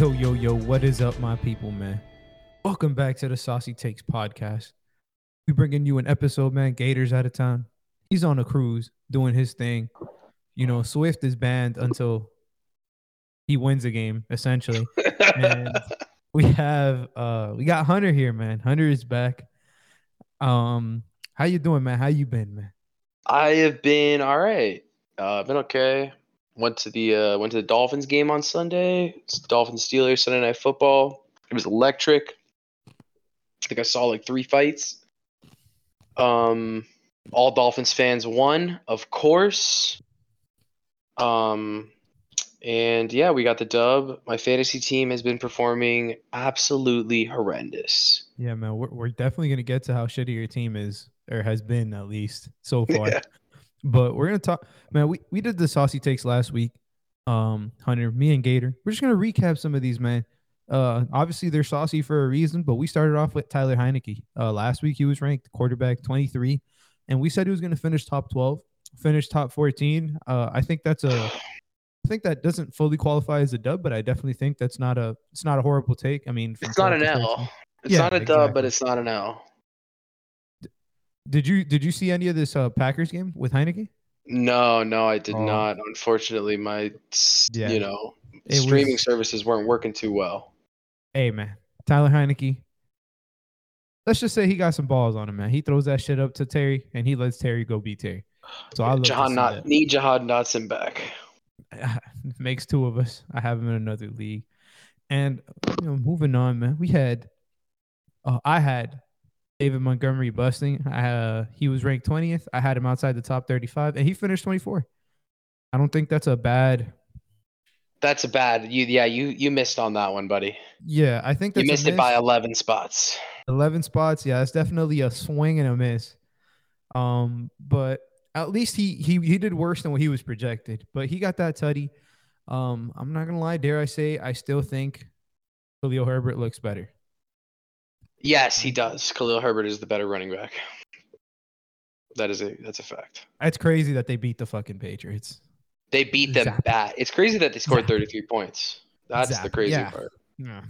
Yo, yo, yo, what is up, my people, man? Welcome back to the Saucy Takes podcast. We bringing you an episode, man. Gators out of town. He's on a cruise doing his thing. You know, Swift is banned until he wins a game, essentially. and we have uh we got Hunter here, man. Hunter is back. Um, how you doing, man? How you been, man? I have been all right. Uh, been okay. Went to the uh, went to the Dolphins game on Sunday. It's Dolphins Steelers Sunday Night Football. It was electric. I think I saw like three fights. Um, all Dolphins fans won, of course. Um, and yeah, we got the dub. My fantasy team has been performing absolutely horrendous. Yeah, man. We're, we're definitely gonna get to how shitty your team is or has been at least so far. Yeah. But we're gonna talk, man. We we did the saucy takes last week. Um, Hunter, me and Gator. We're just gonna recap some of these, man. Uh, obviously they're saucy for a reason, but we started off with Tyler Heinicke. Uh, last week he was ranked quarterback 23, and we said he was gonna finish top 12, finish top 14. Uh, I think that's a, I think that doesn't fully qualify as a dub, but I definitely think that's not a, it's not a horrible take. I mean, It's not an 13. L. It's Yeah, not a dub, but it's not an L. Did you did you see any of this uh, Packers game with Heinicke? No, no, I did Oh. not. Unfortunately, my Yeah. you know It streaming was- services weren't working too well. Hey man, Tyler Heinicke. Let's just say he got some balls on him, man. He throws that shit up to Terry, and he lets Terry go beat Terry. So I Jahan not need Jahan Dotson back. Makes two of us. I have him in another league, and you know, moving on, man. We had, uh, I had David Montgomery busting. I uh, he was ranked twentieth. I had him outside the top thirty-five, and he finished twenty-four. I don't think that's a bad. That's a bad. You yeah, you you missed on that one, buddy. Yeah, I think You that's missed it by 11 spots. 11 spots. Yeah, it's definitely a swing and a miss. Um, but at least he he he did worse than what he was projected. But he got that tutty. Um, I'm not gonna lie, dare I say, I still think Khalil Herbert looks better. Yes, he does. Khalil Herbert is the better running back. That is a that's a fact. It's crazy that they beat the fucking Patriots. They beat them Zap. bad. It's crazy that they scored Zap. 33 points. That's the crazy yeah. part. Yeah.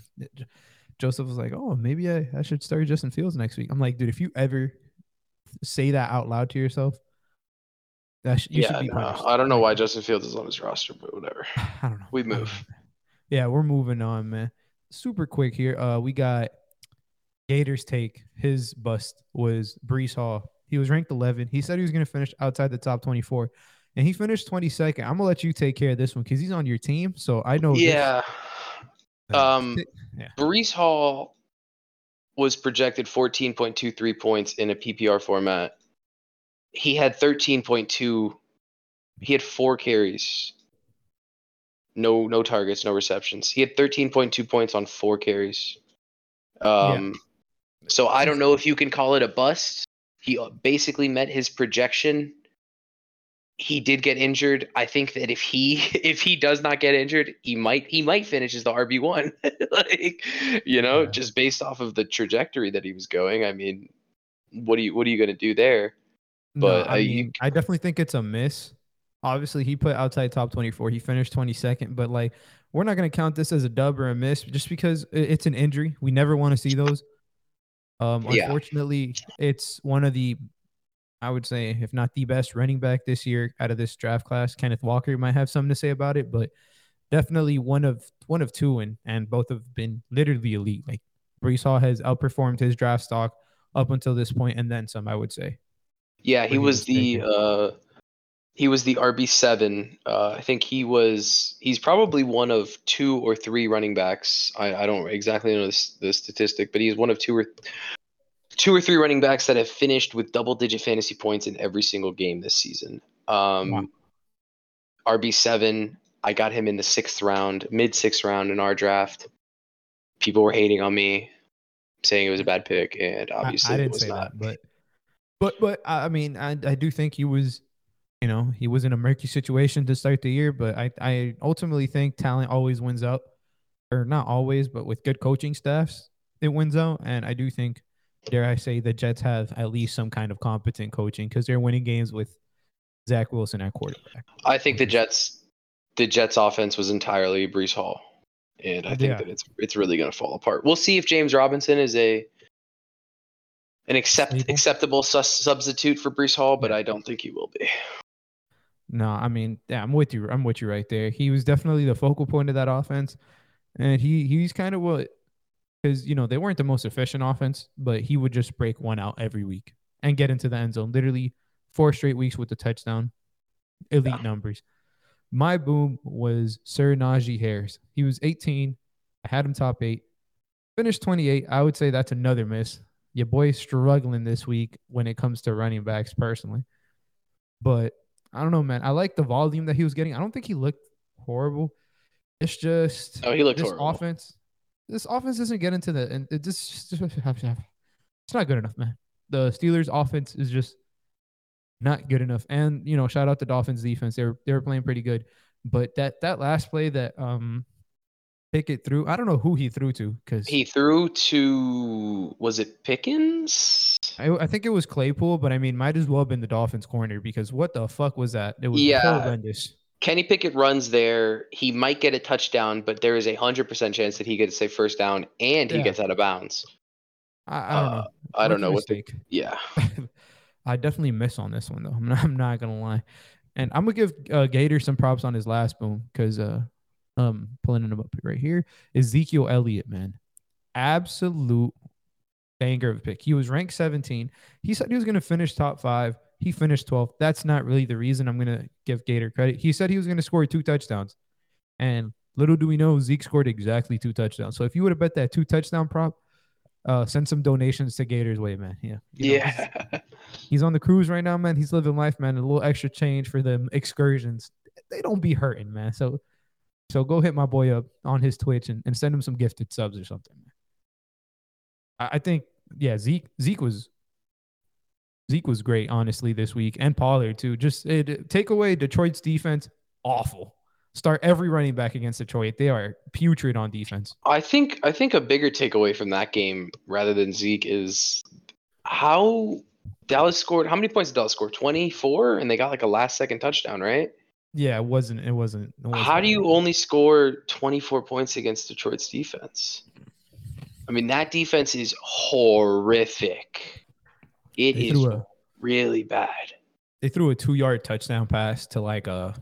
Joseph was like, "Oh, maybe I, I should start Justin Fields next week." I'm like, dude, if you ever say that out loud to yourself, that sh- you yeah, should be no, punished. I don't know why Justin Fields is on his roster, but whatever. I don't know. We move. Yeah, we're moving on, man. Super quick here. Uh, we got Gators take. His bust was Breece Hall. He was ranked 11. He said he was going to finish outside the top 24, and he finished 22nd. I'm gonna let you take care of this one because he's on your team, so I know. Yeah. Uh, Um, yeah. Breece Hall was projected 14.23 points in a PPR format. He had 13.2. He had four carries. No, no targets, no receptions. He had 13.2 points on four carries. Um, so I don't know if you can call it a bust. He uh, basically met his projection. He did get injured. I think that if he if he does not get injured, he might he might finish as the RB one. like you know, Yeah. just based off of the trajectory that he was going. I mean, what are you what are you gonna do there? No, but, I uh, you- I definitely think it's a miss. Obviously, he put outside top 24. He finished 22nd, but like, we're not going to count this as a dub or a miss just because it's an injury. We never want to see those. Um, Yeah. unfortunately, it's one of the, I would say, if not the best running back this year out of this draft class. Kenneth Walker might have something to say about it, but definitely one of one of two, and and both have been literally elite. Like Breece Hall has outperformed his draft stock up until this point, and then some. I would say. Yeah, he was the uh he was the RB seven. Uh, I think he was. He's probably one of two or three running backs. I, I don't exactly know this, the statistic, but he's one of two or two or three running backs that have finished with double digit fantasy points in every single game this season. Um, Wow. RB seven. I got him in the sixth round, mid sixth round in our draft. People were hating on me, saying it was a bad pick, and obviously I, it didn't was say not. that, but but but I I mean, I I do think he was, you know, he was in a murky situation to start the year. But I I ultimately think talent always wins out, or not always, but with good coaching staffs, it wins out. And I do think, dare I say, the Jets have at least some kind of competent coaching because they're winning games with Zach Wilson at quarterback. I think the Jets, the Jets offense was entirely Breece Hall. and I think Yeah. that it's it's really going to fall apart. We'll see if James Robinson is a an accept acceptable sus- substitute for Breece Hall, but Yeah. I don't think he will be. No, I mean, yeah, I'm with you. I'm with you right there. He was definitely the focal point of that offense, and he he's kind of what because you know they weren't the most efficient offense, but he would just break one out every week and get into the end zone. Literally four straight weeks with the touchdown, elite Yeah. numbers. My boom was Sir Najee Harris. He was 18. I had him top eight. Finished 28. I would say that's another miss. Your boy's struggling this week when it comes to running backs personally. But I don't know, man. I like the volume that he was getting. I don't think he looked horrible. It's just Oh, he looked this horrible. offense. This offense doesn't get into the and it just it's not good enough, man. The Steelers offense is just not good enough. And you know, shout out the Dolphins defense. They were they were playing pretty good. But that that last play that um Pickett threw, I don't know who he threw to because He threw to was it Pickens? I, I think it was Claypool, but I mean, might as well have been the Dolphins corner because what the fuck was that? It was Yeah. horrendous. Kenny Pickett runs there. He might get a touchdown, but there is a hundred percent chance that he gets a first down and he Yeah. gets out of bounds. I, I don't Uh, know. I don't know what the, yeah. I definitely miss on this one though. I'm not, I'm not gonna lie, and I'm gonna give uh, Gator some props on his last boom because uh, um, pulling him up right here, Ezekiel Elliott, man, absolute banger of a pick. He was ranked 17. He said he was gonna finish top five. He finished 12th. That's not really the reason I'm gonna give Gator credit. He said he was gonna score two touchdowns, and little do we know Zeke scored exactly two touchdowns. So if you would have bet that two touchdown prop. Uh, send some donations to Gators way, man. Yeah, You know, he's- Yeah. He's on the cruise right now, man. He's living life, man. A little extra change for them excursions. They don't be hurting, man. So so go hit my boy up on his Twitch and, and send him some gifted subs or something. I, I think, yeah, Zeke Zeke was Zeke was great, honestly, this week. And Pollard too. Just it, take away Detroit's defense, awful. Start every running back against Detroit. They are putrid on defense. I think I think a bigger takeaway from that game rather than Zeke is how Dallas scored. How many points did Dallas score? Twenty four, and they got like a last second touchdown, right? Yeah, it wasn't it wasn't, it wasn't How do you only score twenty four points against Detroit's defense? I mean, that defense is horrific. It They is a- really bad. they threw a two yard touchdown pass to like a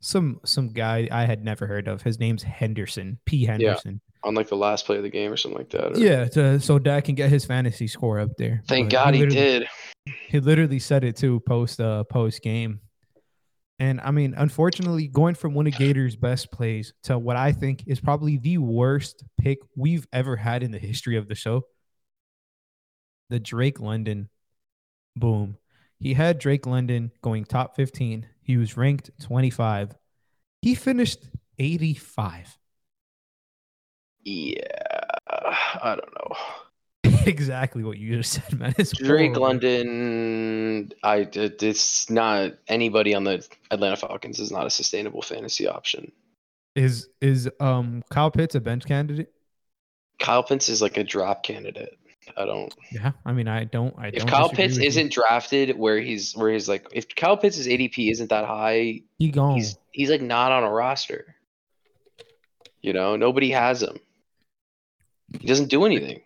some some guy I had never heard of. His name's Henderson, P. Henderson. Yeah, On like the last play of the game or something like that. or- Yeah, to, so Dak can get his fantasy score up there. Thank But God he literally- did. He literally said it too post uh post game. And I mean, unfortunately, going from one of Gators' best plays to what I think is probably the worst pick we've ever had in the history of the show. The Drake London boom. He had Drake London going top 15. He was ranked 25. He finished 85. Yeah, I don't know. Exactly what you just said, man. It's Drake horrible. London, I it's not anybody on the Atlanta Falcons is not a sustainable fantasy option. is is um Kyle Pitts a bench candidate? Kyle Pitts is like a drop candidate. I don't. Yeah, I mean, I don't. I If don't Kyle Pitts isn't drafted where he's where he's like if Kyle Pitts' ADP isn't that high, he gone. he's he's like not on a roster. You know, nobody has him. He doesn't do anything.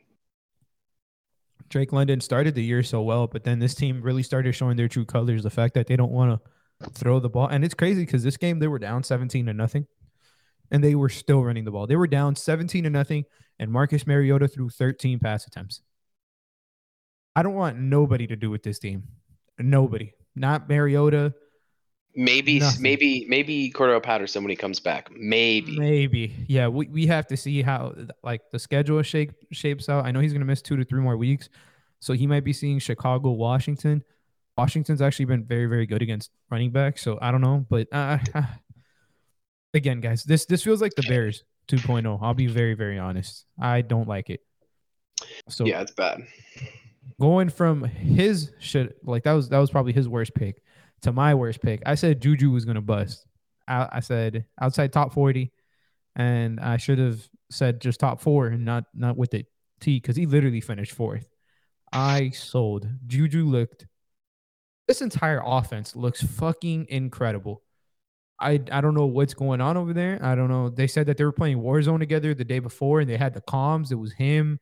Drake London started the year so well, but then this team really started showing their true colors. The fact that they don't want to throw the ball, and it's crazy because this game they were down seventeen to nothing, and they were still running the ball. They were down seventeen to nothing, and Marcus Mariota threw thirteen pass attempts. I don't want nobody to do with this team. Nobody, not Mariota. Maybe Nothing. maybe maybe Cordarrelle Patterson when he comes back. Maybe. Maybe. Yeah, we, we have to see how like the schedule shape shapes out. I know he's gonna miss two to three more weeks. So he might be seeing Chicago, Washington. Washington's actually been very, very good against running backs. So I don't know. But uh, again, guys, this this feels like the Bears 2.0. I'll be very, very honest. I don't like it. So yeah, it's bad. going from his shit like that was that was probably his worst pick to my worst pick. I said Juju was gonna bust. I, I said outside top forty, and I should have said just top four and not not with the T because he literally finished fourth. I sold. Juju looked. This entire offense looks fucking incredible. I I don't know what's going on over there. I don't know. They said that they were playing Warzone together the day before, and they had the comms. It was him,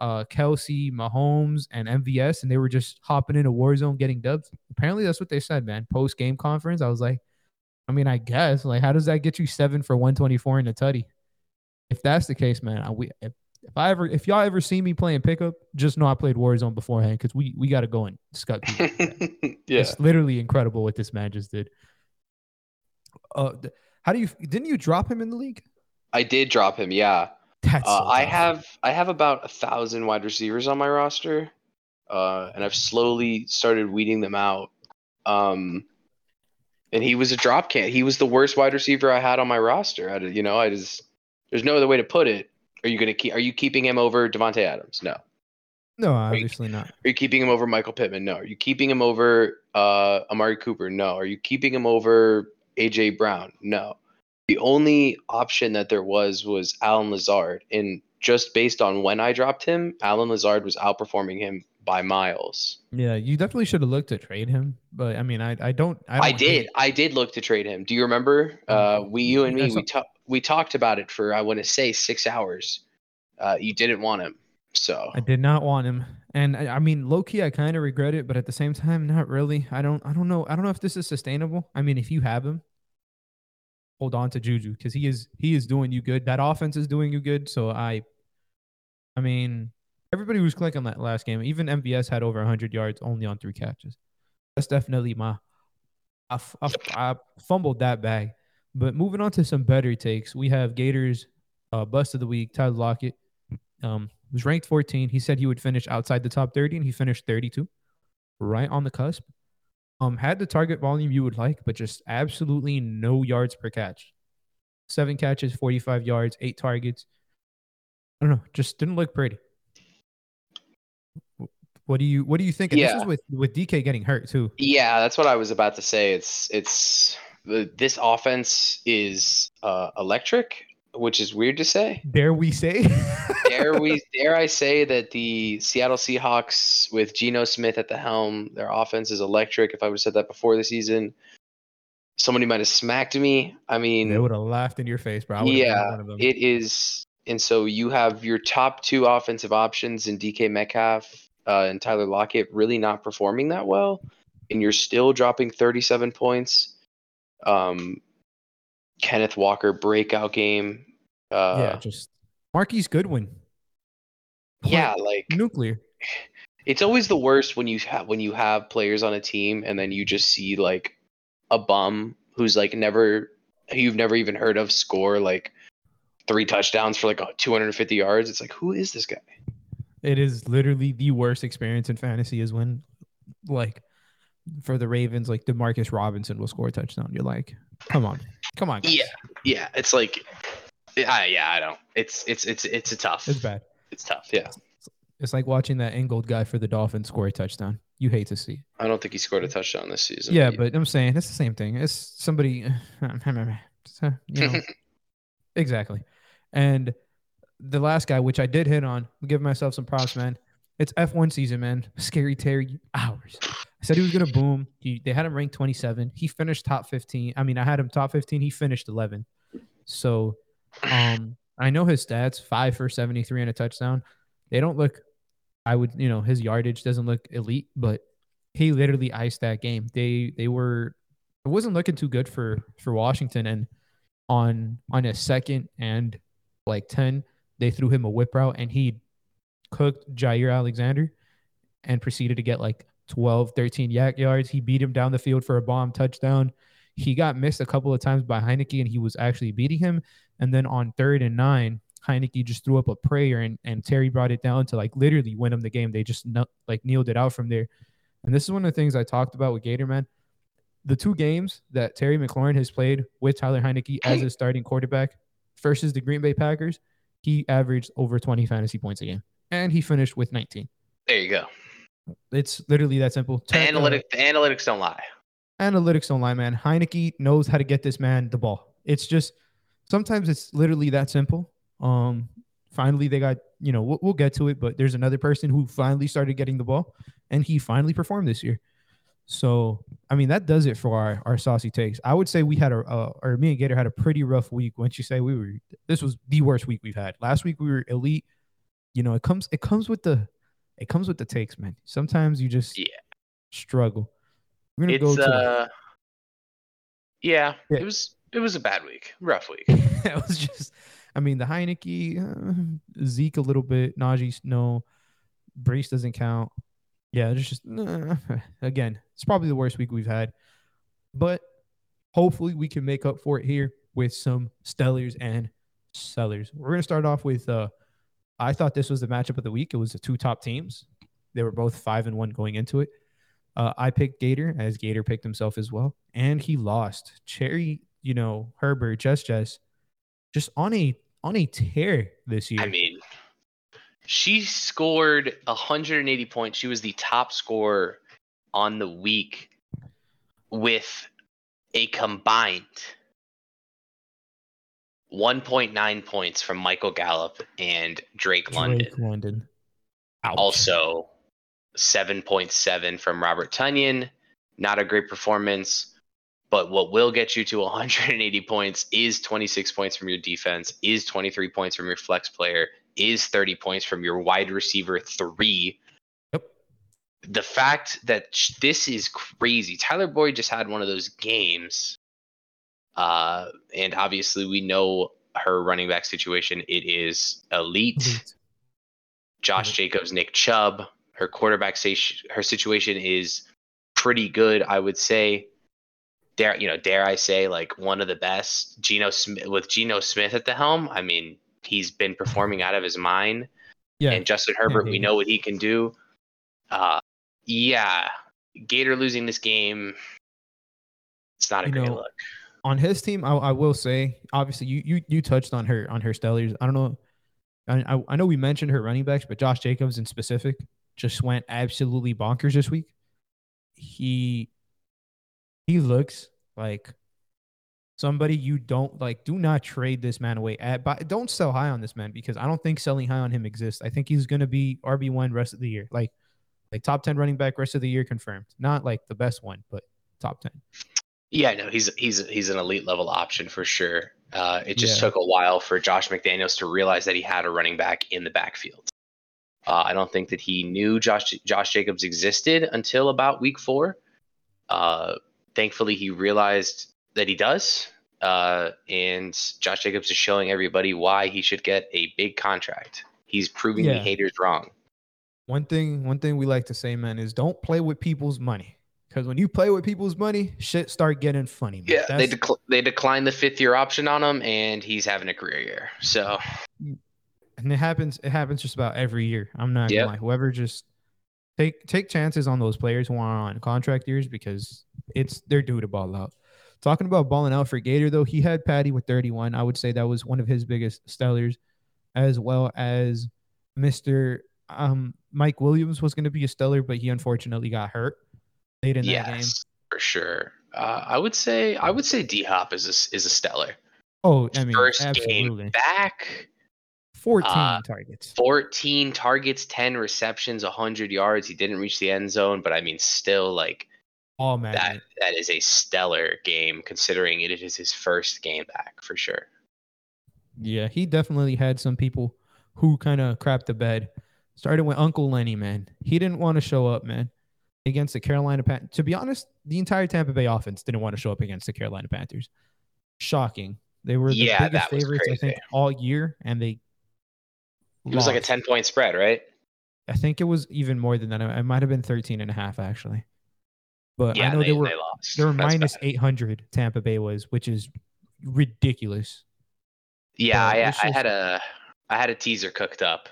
uh, Kelce, Mahomes, and MVS, and they were just hopping into Warzone getting dubs. Apparently, that's what they said, man. Post game conference, I was like, I mean, I guess like, how does that get you seven for one twenty four in a tutty? If that's the case, man, I, we if, if I ever if y'all ever see me playing pickup, just know I played Warzone beforehand because we we got to go and scut people. yeah. It's literally incredible what this man just did. Uh, how do you didn't you drop him in the league? I did drop him, yeah. That's Uh, so I have I have about a thousand wide receivers on my roster, uh, and I've slowly started weeding them out. Um, and he was a drop can. He was the worst wide receiver I had on my roster. I, you know, I just there's no other way to put it. Are you gonna keep? Are you keeping him over Davante Adams? No. No, obviously not. Are you keeping him over Michael Pittman? No. Are you keeping him over uh, Amari Cooper? No. Are you keeping him over AJ Brown? No. The only option that there was was Allen Lazard, and just based on when I dropped him, Allen Lazard was outperforming him by miles. Yeah, you definitely should have looked to trade him, but I mean, I I don't. I, don't I hate- did. I did look to trade him. Do you remember? Uh, we, you and me, That's we talked. We talked about it for I want to say six hours. Uh, you didn't want him, so I did not want him, and I, I mean, low key, I kind of regret it, but at the same time, not really. I don't. I don't know. I don't know if this is sustainable. I mean, if you have him, hold on to Juju because he is he is doing you good. That offense is doing you good. So I, I mean, everybody was clicking that last game. Even MVS had over 100 yards only on three catches. That's definitely my. I, fumbled that bag. But moving on to some better takes, we have Gators uh, bust of the week, Tyler Lockett. Um, was ranked 14. He said he would finish outside the top 30, and he finished 32, right on the cusp. Um, had the target volume you would like, but just absolutely no yards per catch. Seven catches, 45 yards, eight targets. I don't know, just didn't look pretty. What do you What do you think? And Yeah. This is with with DK getting hurt too. Yeah, that's what I was about to say. It's it's this offense is uh, electric, which is weird to say. Dare we say? Dare we? Dare I say that the Seattle Seahawks with Geno Smith at the helm, their offense is electric. If I would have said that before the season, somebody might have smacked me. I mean, they would have laughed in your face, bro. I yeah, one of them. it is. And so you have your top two offensive options in DK Metcalf uh, and Tyler Lockett really not performing that well, and you're still dropping 37 points. Um, Kenneth Walker breakout game. Uh, yeah, just Marquise Goodwin. yeah, like nuclear. it's always the worst when you have when you have players on a team and then you just see like a bum who's like never you've never even heard of score like three touchdowns for like 250 yards. It's like who is this guy? It is literally the worst experience in fantasy is when, like, for the Ravens, like Demarcus Robinson will score a touchdown. You're like, come on, come on, guys. Yeah. Yeah, it's like I yeah, I don't. It's it's it's it's a tough. it's bad. It's tough. Yeah. It's like watching that Ingold guy for the Dolphins score a touchdown. You hate to see. I don't think he scored a touchdown this season. Yeah, but I'm saying it's the same thing. It's somebody, you know, exactly. And the last guy, which I did hit on, give myself some props, man. It's F1 season, man. Scary Terry hours. I said he was gonna boom. He, they had him ranked 27. He finished top 15. I mean, I had him top 15. He finished 11. So, um, I know his stats: five for 73 and a touchdown. They don't look. I would, you know, his yardage doesn't look elite, but he literally iced that game. They they were it wasn't looking too good for for Washington and on on a second and like 10 they threw him a whip route and he cooked Jaire Alexander and proceeded to get like 12 13 YAC yards. He beat him down the field for a bomb touchdown. He got missed a couple of times by Heinicke and he was actually beating him. And then on third and nine Heinicke just threw up a prayer and, and Terry brought it down to like literally win him the game. They just like kneeled it out from there. And this is one of the things I talked about with Gator Man. The two games that Terry McLaurin has played with Tyler Heinicke as a starting quarterback versus the Green Bay Packers, he averaged over 20 fantasy points a game, and he finished with 19. there you go. It's literally that simple. Tech, uh, analytics don't lie. analytics don't lie, man. Heinicke knows how to get this man the ball. It's just sometimes it's literally that simple. Um, finally they got you know we'll, we'll get to it, but there's another person who finally started getting the ball, and he finally performed this year. So I mean that does it for our our saucy takes. I would say we had a uh, or me and Gator had a pretty rough week. Once you say we were, this was the worst week we've had. Last week we were elite. You know, it comes it comes with the it comes with the takes, man. Sometimes you just Yeah. struggle. We're gonna It's go to uh, yeah, Yeah. it was it was a bad week, rough week. it was just I mean the Heinicke, uh, Zeke a little bit, Najee no, Brace doesn't count. Yeah, it's just nah. again, it's probably the worst week we've had. But hopefully we can make up for it here with some stellars and sellers. We're gonna start off with uh I thought this was the matchup of the week. It was the two top teams. They were both five and one going into it. Uh, I picked Gator as Gator picked himself as well, and he lost. Cherry, you know, Herbert, just just just on a on a tear this year. I mean, she scored 180 points. She was the top scorer on the week with a combined 1.9 points from Michael Gallup and Drake London. Drake London. Ouch. Also, 7.7 from Robert Tonyan. Not a great performance, but what will get you to 180 points is 26 points from your defense, is 23 points from your flex player, is 30 points from your wide receiver three. Yep. The fact that this is crazy. Tyler Boyd just had one of those games. Uh, and obviously, we know her running back situation. It is elite. Josh. Jacobs, Nick Chubb. Her quarterback say her situation is pretty good, I would say. Dare you know, dare I say, like one of the best. Geno Smith with Geno Smith at the helm. I mean, he's been performing out of his mind. Yeah. And Justin Herbert, we Mhm. know what he can do. Uh, yeah, Gator losing this game. It's not a You great know, look. On his team, I, I will say, obviously, you you you touched on her on her stellars. I don't know. I, I I know we mentioned her running backs, but Josh Jacobs in specific just went absolutely bonkers this week. He he looks like somebody you don't like. Do not trade this man away. At, but don't sell high on this man because I don't think selling high on him exists. I think he's going to be RB one rest of the year, like like top ten running back rest of the year confirmed. Not like the best one, but top ten. Yeah, no, he's he's he's an elite level option for sure. Uh, it just Yeah. took a while for Josh McDaniels to realize that he had a running back in the backfield. Uh, I don't think that he knew Josh Josh Jacobs existed until about week four. Uh, thankfully, he realized that he does, uh, and Josh Jacobs is showing everybody why he should get a big contract. He's proving the haters wrong. One thing, one thing we like to say, man, is don't play with people's money. Because when you play with people's money, shit start getting funny. Man. Yeah, they That's- decl- they declined the fifth year option on him, and he's having a career year. So and it happens. It happens just about every year. I'm not Yep. gonna lie. Whoever just take take chances on those players who are on contract years because it's they're due to ball out. Talking about balling out for Gator though, he had Patty with 31. I would say that was one of his biggest stellars, as well as Mister um, Mike Williams was going to be a stellar, but he unfortunately got hurt late in that game. yes, for sure. Uh, I would say I would say D Hop is a, is a stellar. Oh, I mean, First absolutely. game back, 14 uh, targets. 14 targets, 10 receptions, 100 yards. He didn't reach the end zone, but I mean, still like All that. That is a stellar game considering it is his first game back for sure. Yeah, he definitely had some people who kind of crapped the bed. Started with Uncle Lenny, man. He didn't want to show up, man, against the Carolina Panthers. To be honest, the entire Tampa Bay offense didn't want to show up against the Carolina Panthers. Shocking. They were the Yeah, biggest favorites, I think, all year, and they. It was like a 10 point spread, right? I think it was even more than that. It might have been 13 and a half, actually. But Yeah, I know they, they were they lost. they were minus bad. 800. Tampa Bay was, which is ridiculous. Yeah, I, I had a I had a teaser cooked up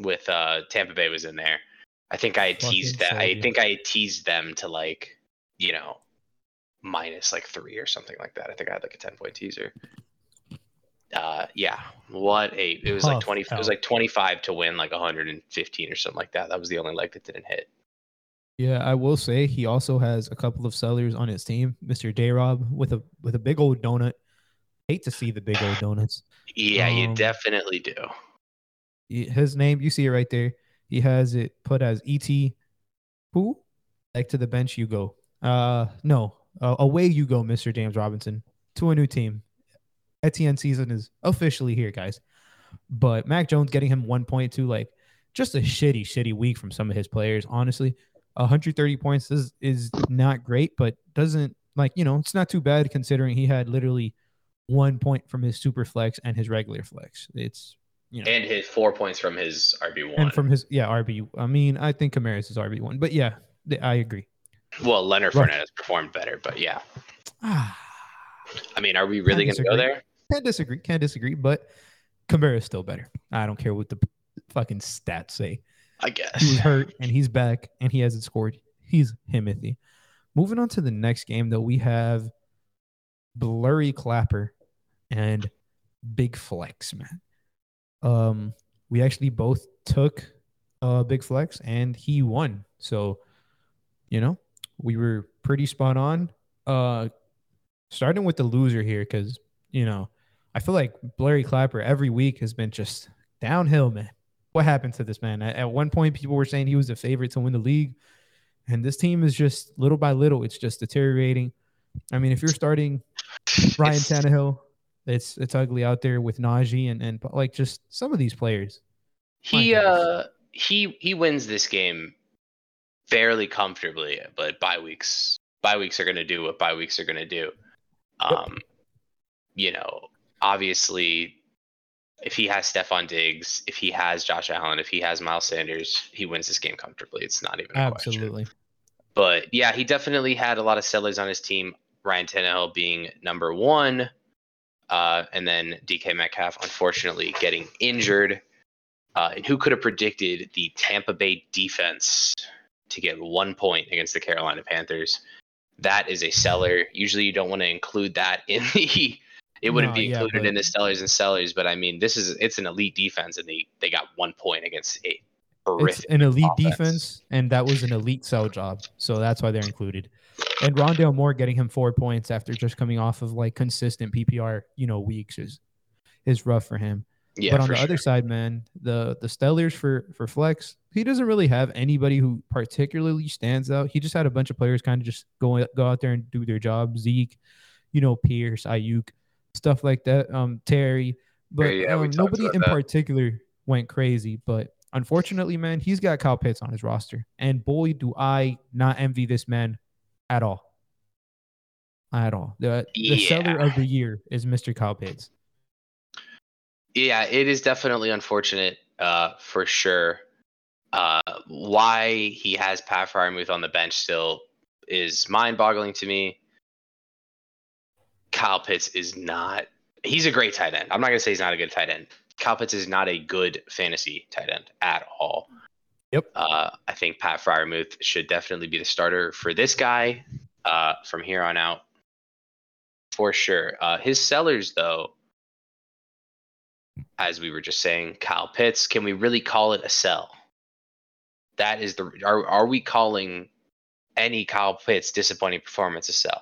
with uh Tampa Bay was in there. I think I teased that. I think I teased them to like, you know, minus like three or something like that. I think I had like a ten point teaser. Uh, yeah. What a it was like twenty. It was like twenty five to win like hundred and fifteen or something like that. That was the only leg that didn't hit. Yeah, I will say he also has a couple of sellers on his team. Mr. Dayrob with a with a big old donut. Hate to see the big old donuts. Yeah, you Um, definitely do. His name, you see it right there. He has it put as ET. Who? Like to the bench you go. Uh, no, uh, away you go, Mr. James Robinson, to a new team. Etienne season is officially here, guys. But Mac Jones getting him 1.2, like just a shitty, shitty week from some of his players. Honestly, 130 points is is not great, but doesn't like you know it's not too bad considering he had literally one point from his super flex and his regular flex. It's you know, and his four points from his RB one, and from his yeah RB. I mean, I think Kamara's is RB one, but yeah, I agree. Well, Leonard right. Fournette has performed better, but yeah. I mean, are we really going to go there? Can't disagree. Can't disagree. But Kamara is still better. I don't care what the fucking stats say. I guess he was hurt and he's back and he hasn't scored. He's Himothy. Moving on to the next game, though, we have Blurry Clapper and Big Flex, man. Um, we actually both took uh Big Flex and he won. So, you know, we were pretty spot on. Uh, starting with the loser here, because you know, I feel like Blurry Clapper every week has been just downhill, man. What happened to this man? At, at one point, people were saying he was the favorite to win the league, and this team is just little by little, it's just deteriorating. I mean, if you're starting Ryan Tannehill, it's it's ugly out there with Najee and and like just some of these players. He uh he he wins this game fairly comfortably, but bye weeks bye weeks are going to do what bye weeks are going to do. Um, yep. you know, obviously, if he has Stefon Diggs, if he has Josh Allen, if he has Miles Sanders, he wins this game comfortably. It's not even absolutely. Question. But yeah, he definitely had a lot of sellers on his team. Ryan Tannehill being number one, uh, and then DK Metcalf unfortunately getting injured. Uh, and who could have predicted the Tampa Bay defense to get one point against the Carolina Panthers? That is a seller. Usually, you don't want to include that in the it wouldn't no, be included yeah, but, in the sellers and sellers, but I mean, this is it's an elite defense, and they they got one point against a horrific. It's an elite offense. defense, and that was an elite sell job, so that's why they're included. And Rondale Moore getting him four points after just coming off of like consistent PPR, you know, weeks is is rough for him. Yeah, but on the sure. other side, man, the the Stellars for for flex, he doesn't really have anybody who particularly stands out. He just had a bunch of players kind of just go go out there and do their job. Zeke, you know, Pierce, Aiyuk, stuff like that. Um, Terry, but yeah, um, nobody in that. particular went crazy. But unfortunately, man, he's got Kyle Pitts on his roster, and boy, do I not envy this man at all. At all. The, the yeah. seller of the year is Mr. Kyle Pitts. Yeah, it is definitely unfortunate, uh, for sure. Uh, why he has Pat Freiermuth on the bench still is mind-boggling to me. Kyle Pitts is not. He's a great tight end. I'm not gonna say he's not a good tight end. Kyle Pitts is not a good fantasy tight end at all. Yep. Uh, I think Pat Freiermuth should definitely be the starter for this guy uh, from here on out, for sure. Uh, his sellers, though, as we were just saying, Kyle Pitts. Can we really call it a sell? That is the. Are are we calling any Kyle Pitts disappointing performance a sell?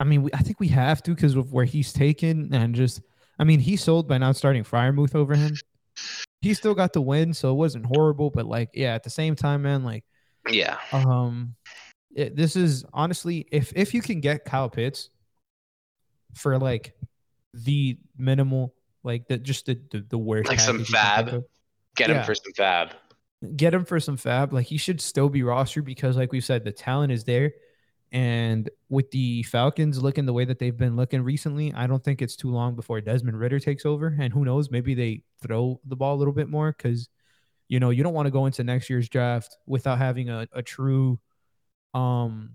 I mean, we, I think we have to because of where he's taken and just, I mean, he sold by not starting Freiermuth over him. He still got the win, so it wasn't horrible. But like, yeah, at the same time, man, like, yeah, um, it, this is honestly, if if you can get Kyle Pitts for like the minimal, like the just the the, the worst, like some fab, get him yeah. for some fab, get him for some fab. Like he should still be rostered because, like we said, the talent is there. And with the Falcons looking the way that they've been looking recently, I don't think it's too long before Desmond Ridder takes over. And who knows, maybe they throw the ball a little bit more because, you know, you don't want to go into next year's draft without having a, a true, um,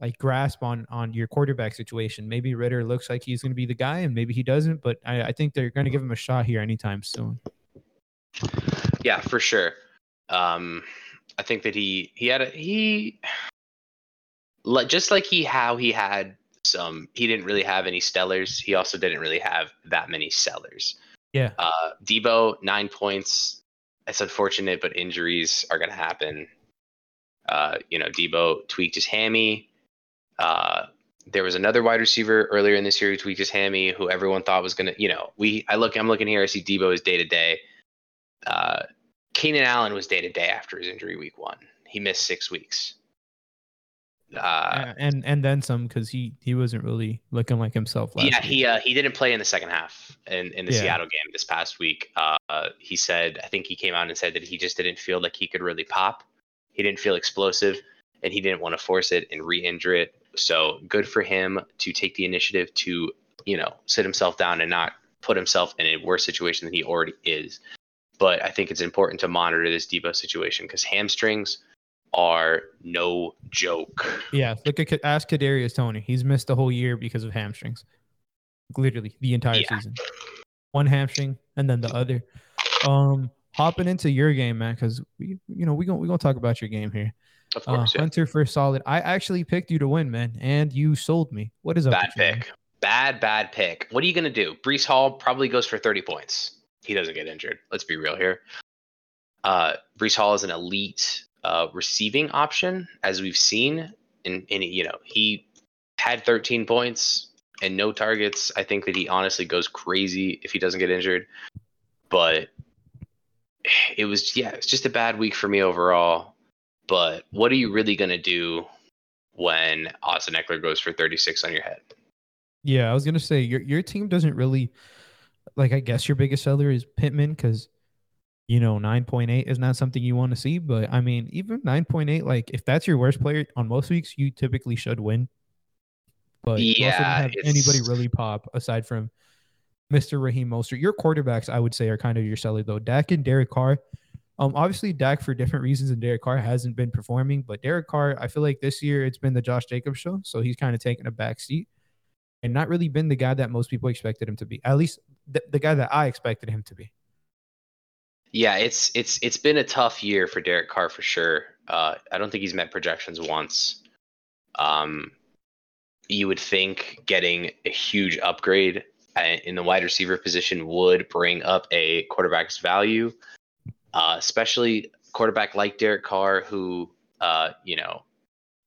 like grasp on on your quarterback situation. Maybe Ritter looks like he's going to be the guy, and maybe he doesn't. But I, I think they're going to give him a shot here anytime soon. Yeah, for sure. Um, I think that he he had a he just like he how he had some he didn't really have any stellars he also didn't really have that many sellers yeah. Uh deebo nine points. It's unfortunate but injuries are going to happen. Uh you know Deebo tweaked his hammy. Uh there was another wide receiver earlier in this year who tweaked his hammy who everyone thought was going to you know we i look i'm looking here i see deebo is day to day. Uh keenan allen was day to day after his injury week one. He missed six weeks Uh, and and then some because he he wasn't really looking like himself last yeah, week. he uh, he didn't play in the second half in, in the Yeah. Seattle game this past week. Uh, he said, I think he came out and said that he just didn't feel like he could really pop. He didn't feel explosive, and he didn't want to force it and re-injure it. So good for him to take the initiative to you know sit himself down and not put himself in a worse situation than he already is. But I think it's important to monitor this Deebo situation because hamstrings are no joke. Yeah, look at ask Kadarius Toney. He's missed the whole year because of hamstrings. Literally the entire Yeah. season. One hamstring and then the other. Um, hopping into your game, man, because we, you know, we gonna we gonna talk about your game here. Of Uh, course, yeah. Hunter for solid. I actually picked you to win, man, and you sold me. What is up? Bad with you, man? pick. Bad, bad pick. What are you to do? Breece Hall probably goes for 30 points. He doesn't get injured. Let's be real here. Uh, Breece Hall is an elite uh, receiving option, as we've seen. And, and, you know, he had 13 points and no targets. I think that he honestly goes crazy if he doesn't get injured. But it was, yeah, it's just a bad week for me overall. But what are you really going to do when Austin Ekeler goes for 36 on your head? Yeah, I was gonna say your your team doesn't really like. I guess your biggest seller is Pittman because you know nine point eight is not something you want to see. But I mean, even nine point eight, like if that's your worst player on most weeks, you typically should win. But you also Yeah, don't have anybody really pop aside from Mr. Raheem Mostert. Your quarterbacks, I would say, are kind of your seller though. Dak and Derek Carr. Um, obviously Dak for different reasons, and Derek Carr hasn't been performing. But Derek Carr, I feel like this year it's been the Josh Jacobs show, so he's kind of taken a back seat and not really been the guy that most people expected him to be. At least the, the guy that I expected him to be. Yeah, it's it's it's been a tough year for Derek Carr for sure. Uh, I don't think he's met projections once. Um, you would think getting a huge upgrade uh, in the wide receiver position would bring up a quarterback's value, uh, especially quarterback like Derek Carr, who uh, you know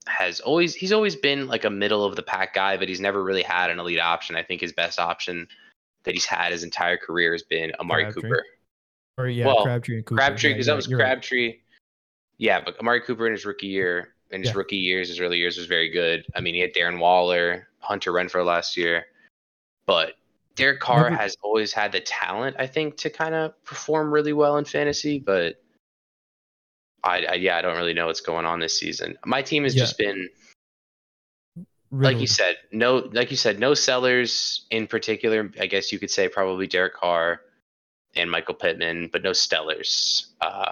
has always he's always been like a middle of the pack guy, but he's never really had an elite option. I think his best option that he's had his entire career has been Amari Crabtree. Cooper. Or yeah, Well, Crabtree and Cooper. Crabtree, because you're that was you're right. Crabtree. Yeah, but Amari Cooper in his rookie year, in his Yeah. rookie years, his early years was very good. I mean, he had Darren Waller, Hunter Renfrow last year, but Derek Carr Never- has always had the talent, I think, to kind of perform really well in fantasy. But I, I, yeah, I don't really know what's going on this season. My team has Yeah. just been like you said, no, like you said, no sellers in particular. I guess you could say probably Derek Carr and Michael Pittman, but no stellars. Uh,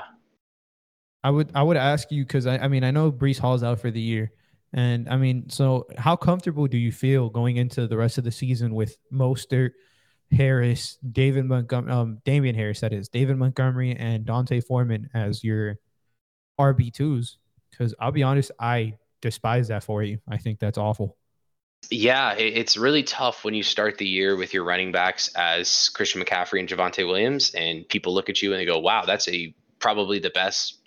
I would I would ask you because I, I mean I know Breece Hall's out for the year, and I mean so how comfortable do you feel going into the rest of the season with Mostert, Harris, David Montgomery, um, Damien Harris that is David Montgomery and D'Onta Foreman as your RB twos? Because I'll be honest, I despise that for you. I think that's awful. Yeah, it's really tough when you start the year with your running backs as Christian McCaffrey and Javonte Williams, and people look at you and they go, "Wow, that's a probably the best,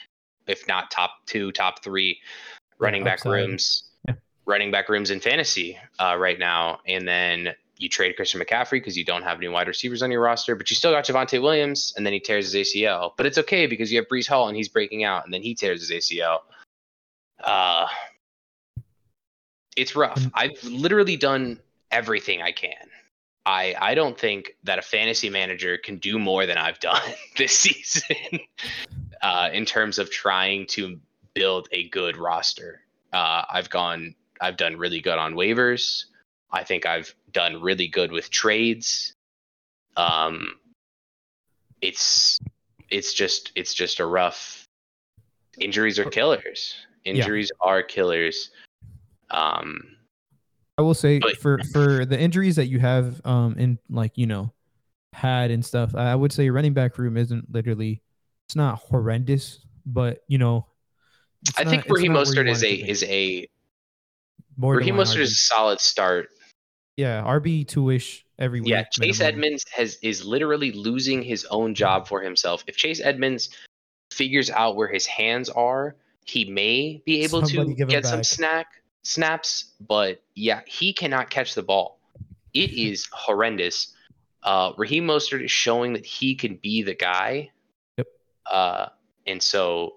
if not top two, top three running back upside. rooms, Yeah. running back rooms in fantasy uh, right now." And then you trade Christian McCaffrey because you don't have any wide receivers on your roster, but you still got Javonte Williams, and then he tears his ACL. But it's okay because you have Breece Hall and he's breaking out, and then he tears his ACL. Uh, it's rough. I've literally done everything I can. I I don't think that a fantasy manager can do more than I've done this season uh, in terms of trying to build a good roster. Uh, I've gone. I've done really good on waivers. I think I've done really good with trades. Um, it's it's just it's just a rough. Injuries are killers. Injuries are killers. Um, I will say But- for for the injuries that you have um in like you know had and stuff, I would say running back room isn't literally it's not horrendous, but you know I not- think Raheem not where you Mostert is a it to be. is a Raheem Mostert is a solid start. yeah RB two ish every week. Yeah, Chase minimum. Edmonds has is literally losing his own job for himself. If Chase Edmonds figures out where his hands are, he may be able Somebody to get some snack snaps. But yeah, he cannot catch the ball. It is horrendous. Uh, Raheem Mostert is showing that he can be the guy. Yep. Uh, and so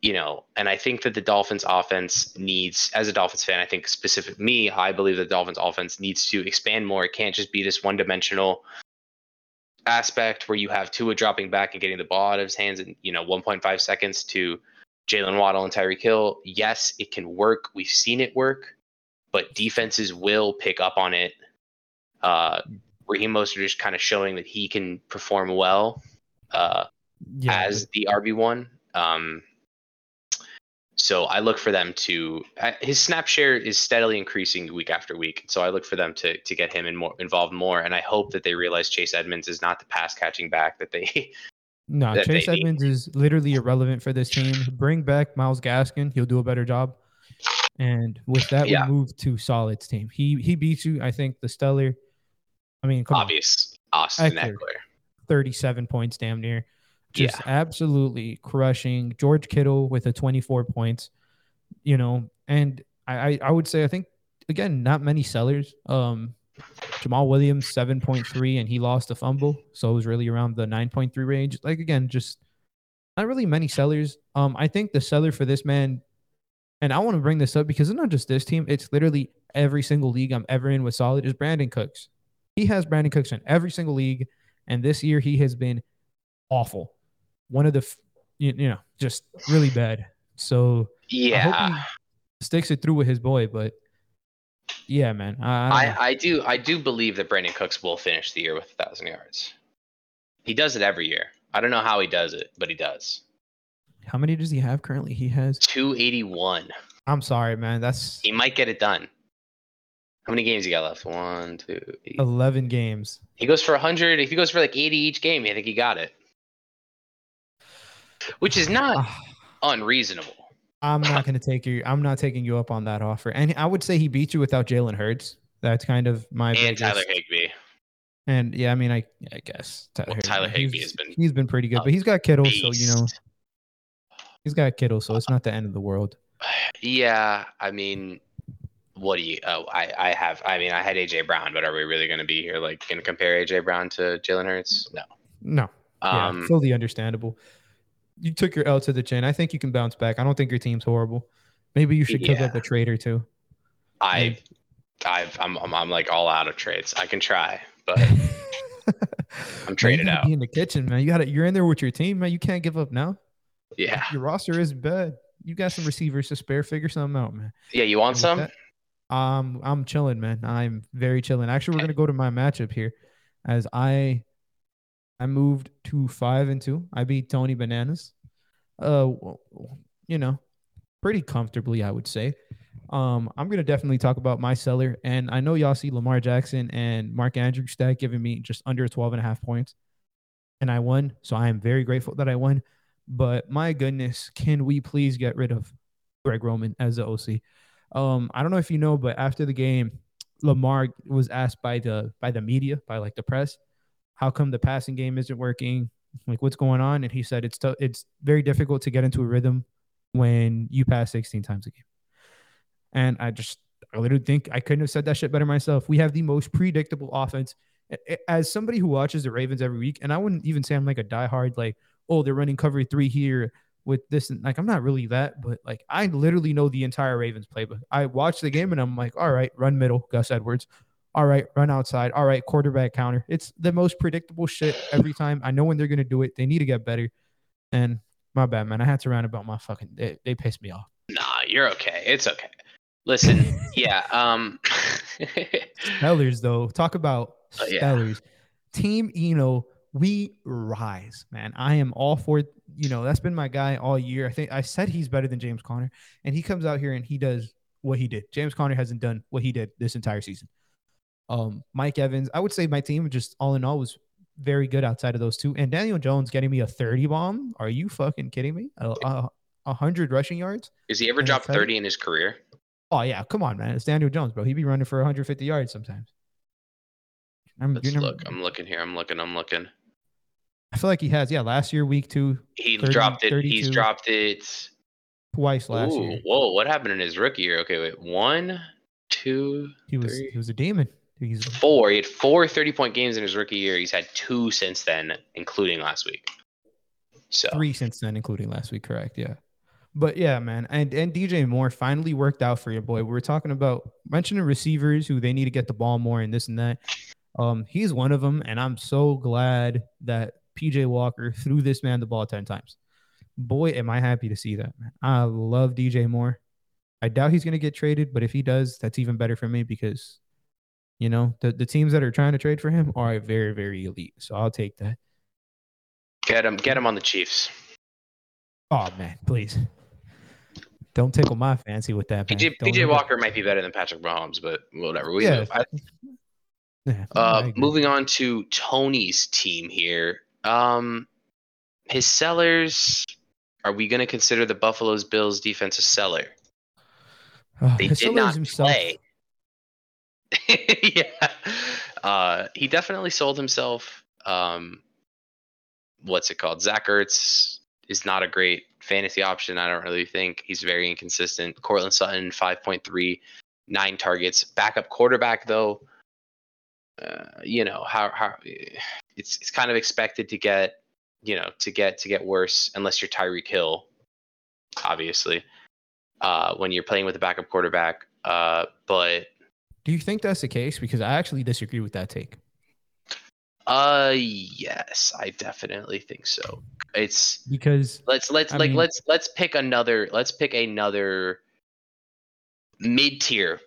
you know, and I think that the Dolphins offense needs, as a Dolphins fan, I think specific me, I believe the Dolphins offense needs to expand more. It can't just be this one dimensional aspect where you have Tua dropping back and getting the ball out of his hands in, you know, 1.5 seconds to Jalen Waddle and Tyreek Hill. Yes, it can work. We've seen it work, but defenses will pick up on it. Uh, Raheem Mostert is kind of showing that he can perform well uh, Yeah, as the RB one. Um, so I look for them to his snap share is steadily increasing week after week. So I look for them to to get him in more involved more, and I hope that they realize Chase Edmonds is not the pass catching back that they. no, Chase need. Edmonds is literally irrelevant for this team. Bring back Myles Gaskin; he'll do a better job. And with that, Yeah. we move to Solid's team. He he beats you. I think the Stellar. I mean, come on, obvious Austin Ekeler. 37 points damn near. Just absolutely crushing George Kittle with a 24 points, you know, and I, I, I would say I think again, not many sellers. Um Jamaal Williams 7.3 and he lost a fumble. So it was really around the 9.3 range. Like again, just not really many sellers. Um, I think the seller for this man, and I want to bring this up because it's not just this team, it's literally every single league I'm ever in with solid is Brandin Cooks. He has Brandin Cooks in every single league. And this year he has been awful. One of the, f- you, you know, just really bad. So I Yeah, sticks it through with his boy. But yeah, man, I, I, don't. I, I do I do believe that Brandin Cooks will finish the year with a thousand yards. He does it every year. I don't know how he does it, but he does. how many does he have currently? He has. Two eighty one. I'm sorry, man. That's He might get it done. How many games he got left? One, two. 11 games. He goes for hundred. If he goes for like eighty each game, I think he got it. Which is not Ah, unreasonable. I'm not going to take you. I'm not taking you up on that offer. And I would say he beat you without Jalen Hurts. That's kind of my And biggest- Tyler Higbee. And yeah, I mean, I I guess Tyler, Well, Tyler Higbee, Higbee has been he's been pretty good, but he's got Kittle, so you know he's got Kittle, so it's not the end of the world. Yeah, I mean, what do you? Oh, I, I have. I mean, I had AJ Brown, but are we really going to be here like going to compare AJ Brown to Jalen Hurts? No. No, yeah, Um, fully understandable. You took your L to the chin. I think you can bounce back. I don't think your team's horrible. Maybe you should cook Yeah. up a trade or two. I, I've, I'm, I'm, I'm like all out of trades. I can try, but I'm traded out. Be in the kitchen, man. You got to You're in there with your team, man. You can't give up now. yeah, Your roster is bad. You got some receivers to spare. Figure something out, man. yeah. You want some? that, Um, I'm chilling, man. I'm very chilling. Actually, we're gonna go to my matchup here, as I, I moved to five and two. I beat Tony Bananas, uh, you know, pretty comfortably, I would say. Um, I'm gonna definitely talk about my seller, and I know y'all see Lamar Jackson and Mark Andrews stack giving me just under 12 and a half points, and I won. So I am very grateful that I won. But my goodness, can we please get rid of Greg Roman as the OC? Um, I don't know if you know, but after the game, Lamar was asked by the by the media, by like the press, how come the passing game isn't working? Like what's going on? And he said it's t- it's very difficult to get into a rhythm when you pass 16 times a game. And I just I literally think I couldn't have said that shit better myself. We have the most predictable offense. As somebody who watches the Ravens every week, and I wouldn't even say I'm like a diehard like, oh, they're running cover three here with this and like I'm not really that, but like I literally know the entire Ravens playbook. I watch the game and I'm like, all right, run middle, Gus Edwards. All right, run outside. All right, quarterback counter. It's the most predictable shit every time. I know when they're gonna do it. They need to get better. And my bad, man. I had to rant about my fucking. They, they pissed me off. Nah, you're okay. It's okay. Listen, yeah. Um, Stellars though, talk about Oh, yeah. Stellars. Team Eno, we rise, man. I am all for you know that's been my guy all year. I think I said he's better than James Conner, and he comes out here and he does what he did. James Conner hasn't done what he did this entire season. Um, Mike Evans, I would say my team just all in all was very good outside of those two. And Daniel Jones getting me a 30 bomb. Are you fucking kidding me? A, a, a hundred rushing yards. Is he ever dropped 30 in his career? Oh yeah, come on, man. It's Daniel Jones, bro. He'd be running for 150 yards sometimes. I'm, Let's never- look. I'm looking here. I'm looking. I'm looking. I feel like he has. Yeah, last year, week two, He 30, dropped it. He's dropped it. twice last Ooh, year. whoa! What happened in his rookie year? Okay, wait. One, two, He was three. he was a demon. He's four. He had four 30 point games in his rookie year. He's had two since then, including last week. So three since then, including last week. Correct. Yeah. But yeah, man, and and DJ Moore finally worked out for your boy. We were talking about mentioning receivers who they need to get the ball more and this and that. Um, he's one of them, and I'm so glad that PJ Walker threw this man the ball ten times. Boy, am I happy to see that, man. I love DJ Moore. I doubt he's gonna get traded, but if he does, that's even better for me because you know the, the teams that are trying to trade for him are very, very elite. So I'll take that. Get him, get him on the Chiefs. Oh man, please. Don't tickle my fancy with that. man. PJ, PJ Walker might be better than Patrick Mahomes, but whatever. We Yeah. I, Yeah, uh, moving on to Tony's team here. Um, his sellers. Are we going to consider the Buffalo's Bills defense a seller? Oh, They did not himself- play. yeah. Uh, he definitely sold himself. Um, what's it called? Zach Ertz is not a great fantasy option. I don't really think he's very inconsistent. Courtland Sutton, 5.3, nine targets. Backup quarterback, though, uh, you know, how, how it's, it's kind of expected to get, you know, to get, to get worse unless you're Tyreek Hill, obviously, uh, when you're playing with a backup quarterback. Uh, but Do you think that's the case? Because I actually disagree with that take. Uh, yes, I definitely think so. It's Because let's let's I like mean- let's let's pick another let's pick another mid tier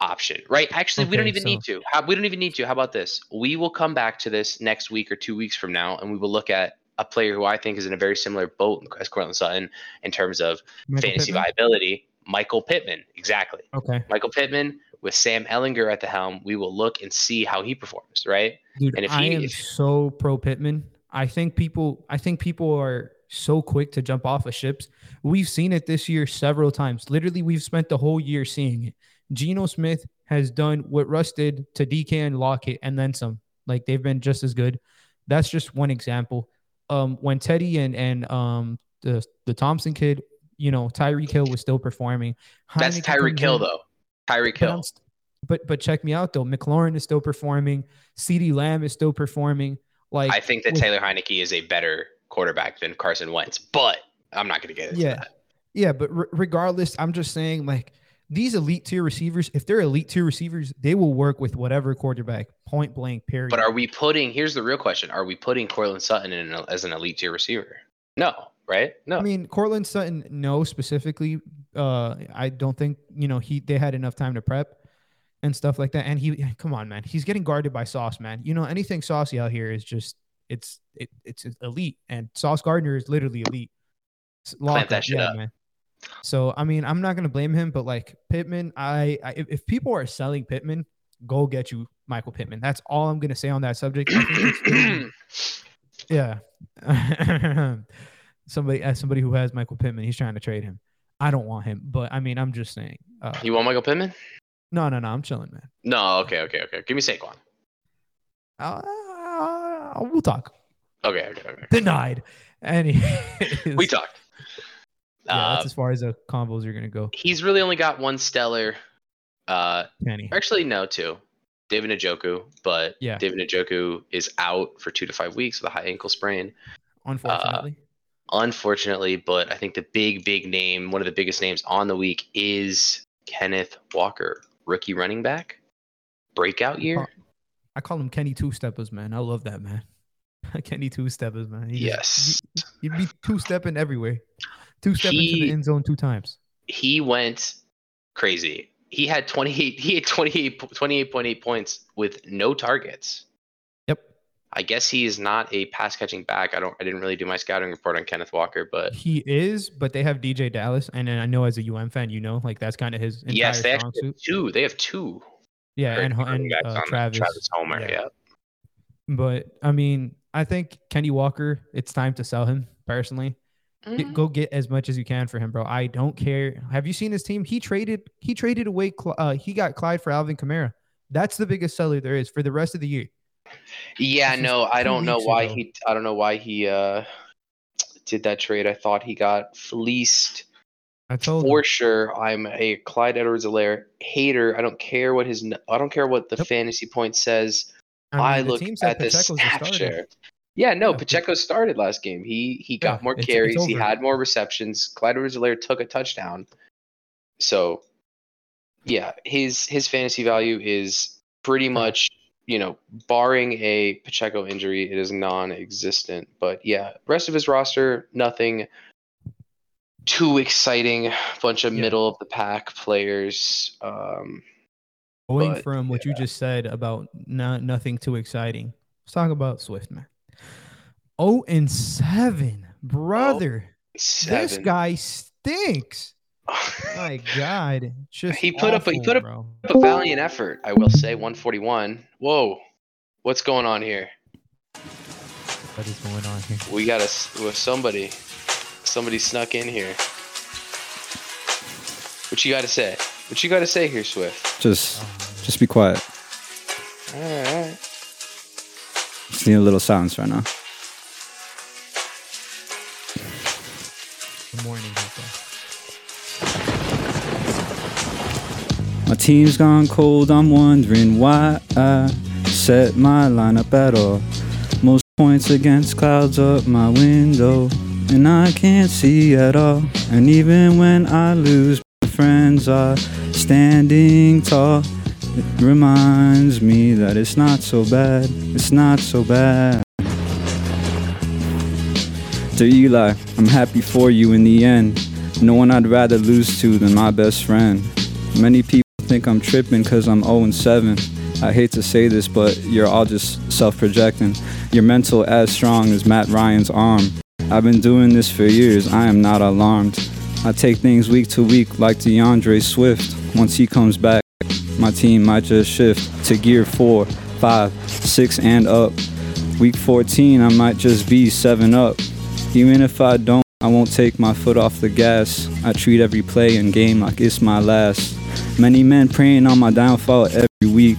option, right? Actually, we don't Okay, even need to. How, we don't even need to. How about this? We will come back to this next week or two weeks from now, and we will look at a player who I think is in a very similar boat as Courtland Sutton in terms of Michael fantasy Pittman? viability. Michael Pittman, exactly. Okay, Michael Pittman with Sam Ehlinger at the helm. We will look and see how he performs, right? dude, And if I he- am if- so pro Pittman. I think people, I think people are so quick to jump off of ships. We've seen it this year several times. Literally, we've spent the whole year seeing it. Geno Smith has done what Russ did to DK and Lockett, and then some. Like they've been just as good. That's just one example. Um, when Teddy and and um the the Thompson kid, you know, Tyreek Hill was still performing. That's Tyreek Hill, though. Tyreek but, Hill. but but check me out though. McLaurin is still performing. CeeDee Lamb is still performing. Like I think that with- Taylor Heinicke is a better quarterback than Carson Wentz, but I'm not going to get into Yeah. that. yeah, but re- regardless, I'm just saying like these elite tier receivers, if they're elite tier receivers, they will work with whatever quarterback, point blank, period. But are we putting? Here's the real question: Are we putting Courtland Sutton in as an elite tier receiver? No, right? No. I mean, Courtland Sutton, no, specifically. Uh, I don't think you know he they had enough time to prep and stuff like that. And he, come on, man, he's getting guarded by Sauce, man. You know, anything saucy out here is just it's it, it's elite, and Sauce Gardner is literally elite. Lock that shit yeah, up. man. So I mean, I'm not gonna blame him, but like Pittman, I, I if, if people are selling Pittman, go get you Michael Pittman. That's all I'm gonna say on that subject. I think it's gonna be- yeah. somebody as somebody who has Michael Pittman, he's trying to trade him. I don't want him, but I mean, I'm just saying. Uh, you want Michael Pittman? no, no, no. I'm chilling, man. No. Okay. Okay. Okay. Give me Saquon. Uh, we'll talk. Okay. Okay. Okay. Denied. Any. We talked. Yeah, Uh, that's as far as the combos you're gonna go. he's really only got one stellar. Uh, Kenny. actually, no, two. David Njoku, but Yeah. David Njoku is out for two to five weeks with a high ankle sprain. Unfortunately. Unfortunately, but I think the big, big name, one of the biggest names on the week is Kenneth Walker, rookie running back, breakout year. I call him Kenny Two Steppers, man. I love that man. Kenny Two Steppers, man. He just- Yes, he- he'd be two stepping everywhere. Two stepping to the end zone two times. he went crazy. He had 28, he had 28, 28.8 points with no targets. Yep. I guess he is not a pass catching back. I don't, I didn't really do my scouting report on Kenneth Walker, but He is, but they have DeeJay Dallas, and then I know as a UM fan, you know, like that's kind of his entire yes, they strong actually have suit. two. They have two. Yeah, and and uh. Travis. Travis Homer. yeah. Yeah. But I mean, I think Kenny Walker, it's time to sell him personally. Mm-hmm. Go get as much as you can for him, bro. I don't care. Have you seen his team? He traded. He traded away. Uh, he got Clyde for Alvin Kamara. That's the biggest seller there is for the rest of the year. Yeah, no, I don't know why ago. he I don't know why he uh did that trade. I thought he got fleeced I told for him. sure. I'm a Clyde Edwards-Helaire hater. I don't care what his I don't care what the fantasy point says. I, mean, I, look at the snap share. Yeah, no, Yeah, Pacheco started last game. He he got Yeah, more it's- it's carries. he had more receptions. Clyde Edwards-Helaire took a touchdown. So, yeah, his his fantasy value is pretty much you know, barring a Pacheco injury, it is non-existent. But yeah, rest of his roster, nothing too exciting. Bunch of Yeah. middle of the pack players. Um, Going But, from what you just said about not nothing too exciting. Let's talk about Swift, man. Oh and seven, brother. seven. This guy stinks. My God, just He put up a- he put up- bro. a valiant effort, I will say. 141. Whoa, what's going on here? What is going on here? We got a with somebody. Somebody snuck in here. What you got to say? What you got to say here, Swift? Just, Um, just be quiet. All right. Just need a little silence right now. Team's gone cold. I'm wondering why I set my lineup at all. Most points against clouds up my window, and I can't see at all. And even when I lose, my friends are standing tall. It reminds me that it's not so bad. It's not so bad. To Eli, I'm happy for you in the end. No one I'd rather lose to than my best friend. Many people think I'm tripping cause I'm 0 and 7. I hate to say this, but you're all just self projecting. Your mental as strong as Matt Ryan's arm. I've been doing this for years, I am not alarmed. I take things week to week like D'Andre Swift. Once he comes back, my team might just shift to gear 4, 5, 6, and up. Week 14, I might just be 7 up. Even if I don't, I won't take my foot off the gas. I treat every play and game like it's my last. Many men praying on my downfall every week.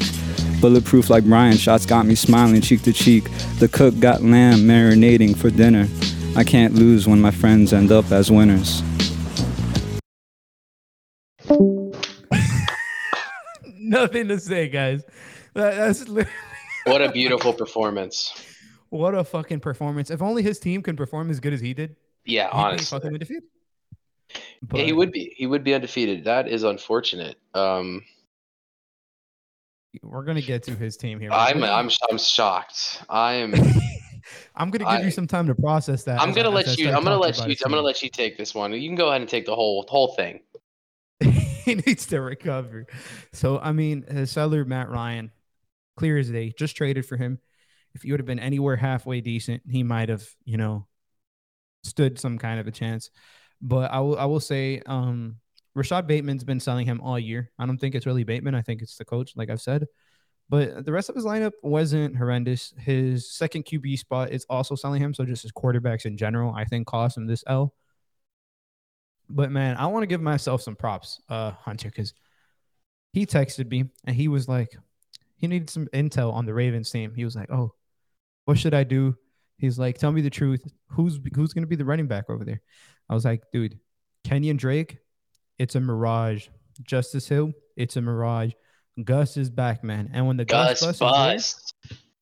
Bulletproof like Brian, shots got me smiling cheek to cheek. The cook got lamb marinating for dinner. I can't lose when my friends end up as winners. Nothing to say, guys. That- that's li- What a beautiful performance. what a fucking performance. If only his team can perform as good as he did, Yeah, honestly. fucking undefeated. Yeah, he would be. He would be undefeated. That is unfortunate. Um, We're gonna get to his team here. I'm I'm I'm shocked. I'm I'm gonna give I- you some time to process that. I'm gonna as let you. I'm gonna let you. I'm gonna let you take this one. You can go ahead and take the whole whole thing. he needs to recover. So I mean, his seller Matt Ryan, clear as day, just traded for him. If he would have been anywhere halfway decent, he might have, you know, stood some kind of a chance. But I will, I will say, um, Rashod Bateman's been selling him all year. I don't think it's really Bateman. I think it's the coach, like I've said. But the rest of his lineup wasn't horrendous. His second QB spot is also selling him. So just his quarterbacks in general, I think, cost him this L. But man, I want to give myself some props, uh, Hunter, because he texted me and he was like, he needed some intel on the Ravens team. He was like, "Oh, what should I do?" He's like, "Tell me the truth. Who's who's gonna be the running back over there?" I was like, "Dude, Kenyon Drake, it's a mirage. Justice Hill, it's a mirage. Gus is back, man. And when the Gus, Gus there, bust.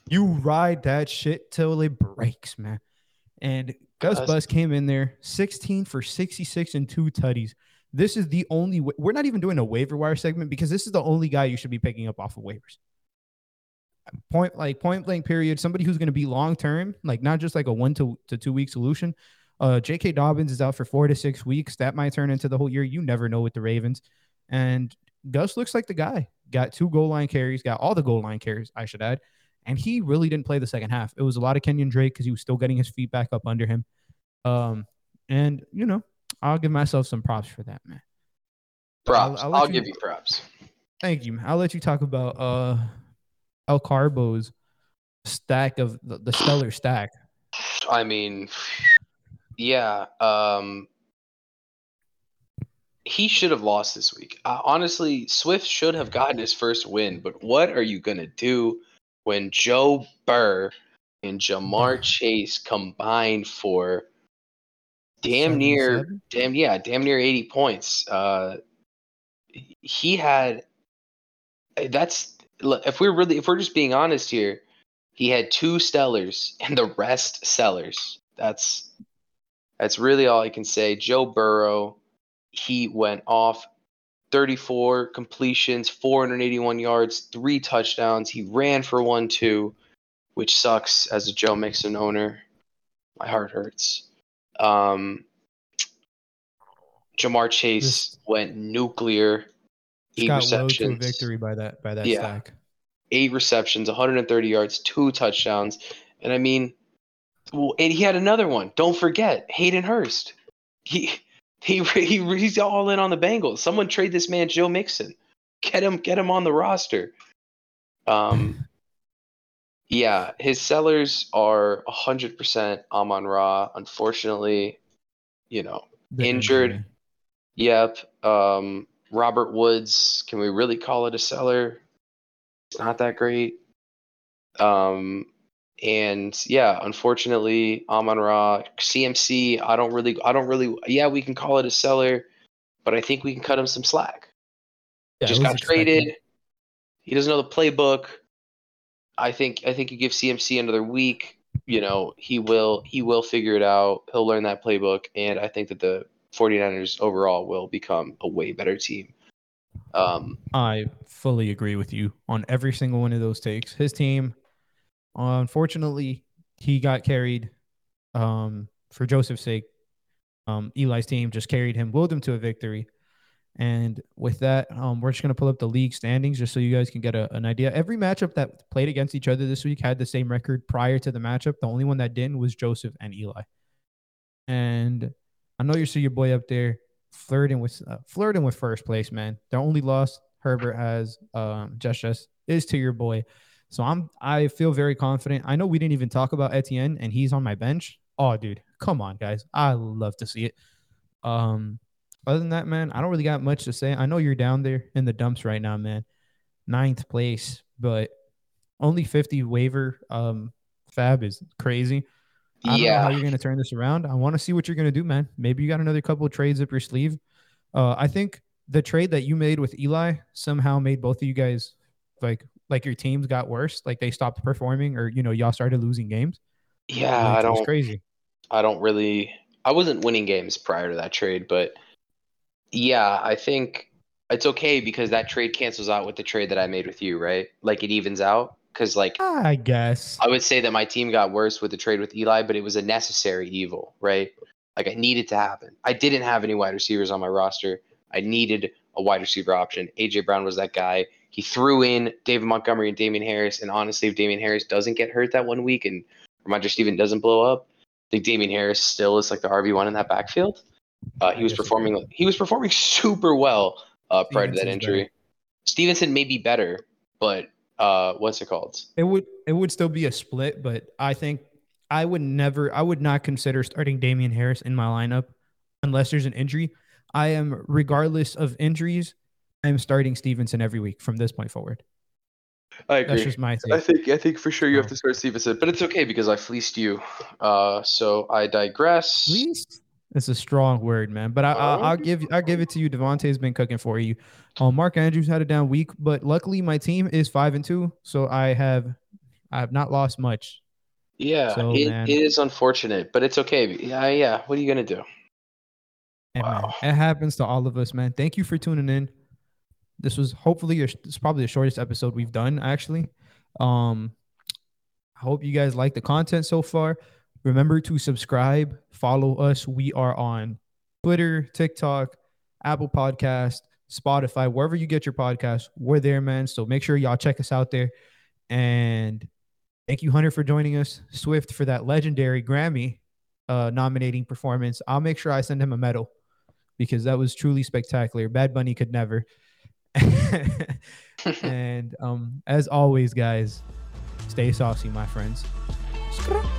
you ride that shit till it breaks, man. And Gus Gus- Bus came in there 16 for 66 and two tutties. This is the only we're not even doing a waiver wire segment because this is the only guy you should be picking up off of waivers. Point like point blank period. Somebody who's going to be long term, like not just like a one to, to two week solution. Uh, J.K. Dobbins is out for four to six weeks. That might turn into the whole year. You never know with the Ravens. And Gus looks like the guy. Got two goal line carries. Got all the goal line carries. I should add and he really didn't play the second half. It was a lot of Kenyon Drake because he was still getting his feet back up under him. Um, and you know, I'll give myself some props for that, man. Props. I'll I'll, let you- give you props. Thank you. man. I'll let you talk about uh El Carbo's stack of the, the stellar stack. I mean, yeah. Um, he should have lost this week. Uh, honestly, Swift should have gotten his first win. But what are you gonna do when Joe Burr and Ja'Marr Chase combined for damn near damn yeah damn near 80 points uh he had that's if we're really if we're just being honest here He had two stellars and the rest sellers. That's that's really all I can say. Joe Burrow, he went off 34 completions, 481 yards, three touchdowns. He ran for one too, which sucks as a Joe Mixon owner. My heart hurts. Um, Jamar Chase went nuclear. Eight got low to receptions. victory by that by that Yeah. stack. eight receptions, 130 yards, two touchdowns. And I mean, well, and he had another one. Don't forget Hayden Hurst. He he, he he's all in on the Bengals. Someone trade this man Joe Mixon. Get him get him on the roster. Um yeah, his sellers are 100% Amon Ra. Unfortunately, you know, Injured. injury. Yep. Um, Robert Woods, can we really call it a seller? It's not that great. Um, and yeah, unfortunately, Amon Ra, CMC, I don't really, I don't really, yeah, we can call it a seller, but I think we can cut him some slack. Yeah, Just got expected. traded. He doesn't know the playbook. I think, I think you give CMC another week. You know, he will, he will figure it out. He'll learn that playbook, and I think that the 49ers overall will become a way better team. Um, I fully agree with you on every single one of those takes. His team, unfortunately, he got carried um, for Joseph's sake. Um, Eli's team just carried him, willed him to a victory. And with that, um, we're just going to pull up the league standings just so you guys can get a, an idea. Every matchup that played against each other this week had the same record prior to the matchup. The only one that didn't was Joseph and Eli. And I know you see your boy up there flirting with uh, flirting with first place, man. The only loss Herbert has, um, just just is to your boy. So I'm I feel very confident. I know we didn't even talk about Etienne, and he's on my bench. Oh, dude, come on, guys. I love to see it. Um, other than that, man, I don't really got much to say. I know you're down there in the dumps right now, man. Ninth place, but only 50 waiver um fab is crazy. I don't know how you're going to turn this around. I want to see what you're going to do, man. Maybe you got another couple of trades up your sleeve. Uh, I think the trade that you made with Eli somehow made both of you guys like like your teams got worse. Like they stopped performing, or you know y'all started losing games. yeah, Like, I was don't, crazy. I don't really, I wasn't winning games prior to that trade, but yeah, I think it's okay because that trade cancels out with the trade that I made with you, right? Like it evens out because like I guess. I would say that my team got worse with the trade with Eli, but it was a necessary evil, right? Like I needed to happen. I didn't have any wide receivers on my roster. I needed a wide receiver option. AJ Brown was that guy. He threw in David Montgomery and Damien Harris, and honestly, if Damien Harris doesn't get hurt that one week and Rhamondre Steven doesn't blow up, I think Damien Harris still is like the RB one in that backfield. Uh, he was performing. He was performing super well uh, prior to that injury. Stevenson may be better, but uh, what's it called? It would it would still be a split, but I think I would never I would not consider starting Damien Harris in my lineup unless there's an injury. I am regardless of injuries, I'm starting Stevenson every week from this point forward. I agree. That's just my I think I think for sure you have Oh. to start Stevenson, but it's okay because I fleeced you. Uh, so I digress. Least it's a strong word, man. But I, I, I'll give I'll give it to you. Davante's been cooking for you. Um, Mark Andrews had a down week, but luckily my team is five and two, so I have I have not lost much. Yeah, So, it, man. it is unfortunate, but it's okay. Yeah, yeah. What are you gonna do? And man, it happens to all of us, man. Thank you for tuning in. This was hopefully your, this is probably the shortest episode we've done, actually. Um, I hope you guys like the content so far. Remember to subscribe, follow us. We are on Twitter, TikTok, Apple Podcast, Spotify, wherever you get your podcast. We're there, man. So make sure y'all check us out there. And thank you, Hunter, for joining us. Swift for that legendary Grammy uh, nominating performance. I'll make sure I send him a medal because that was truly spectacular. Bad Bunny could never. and um, as always, guys, stay saucy, my friends.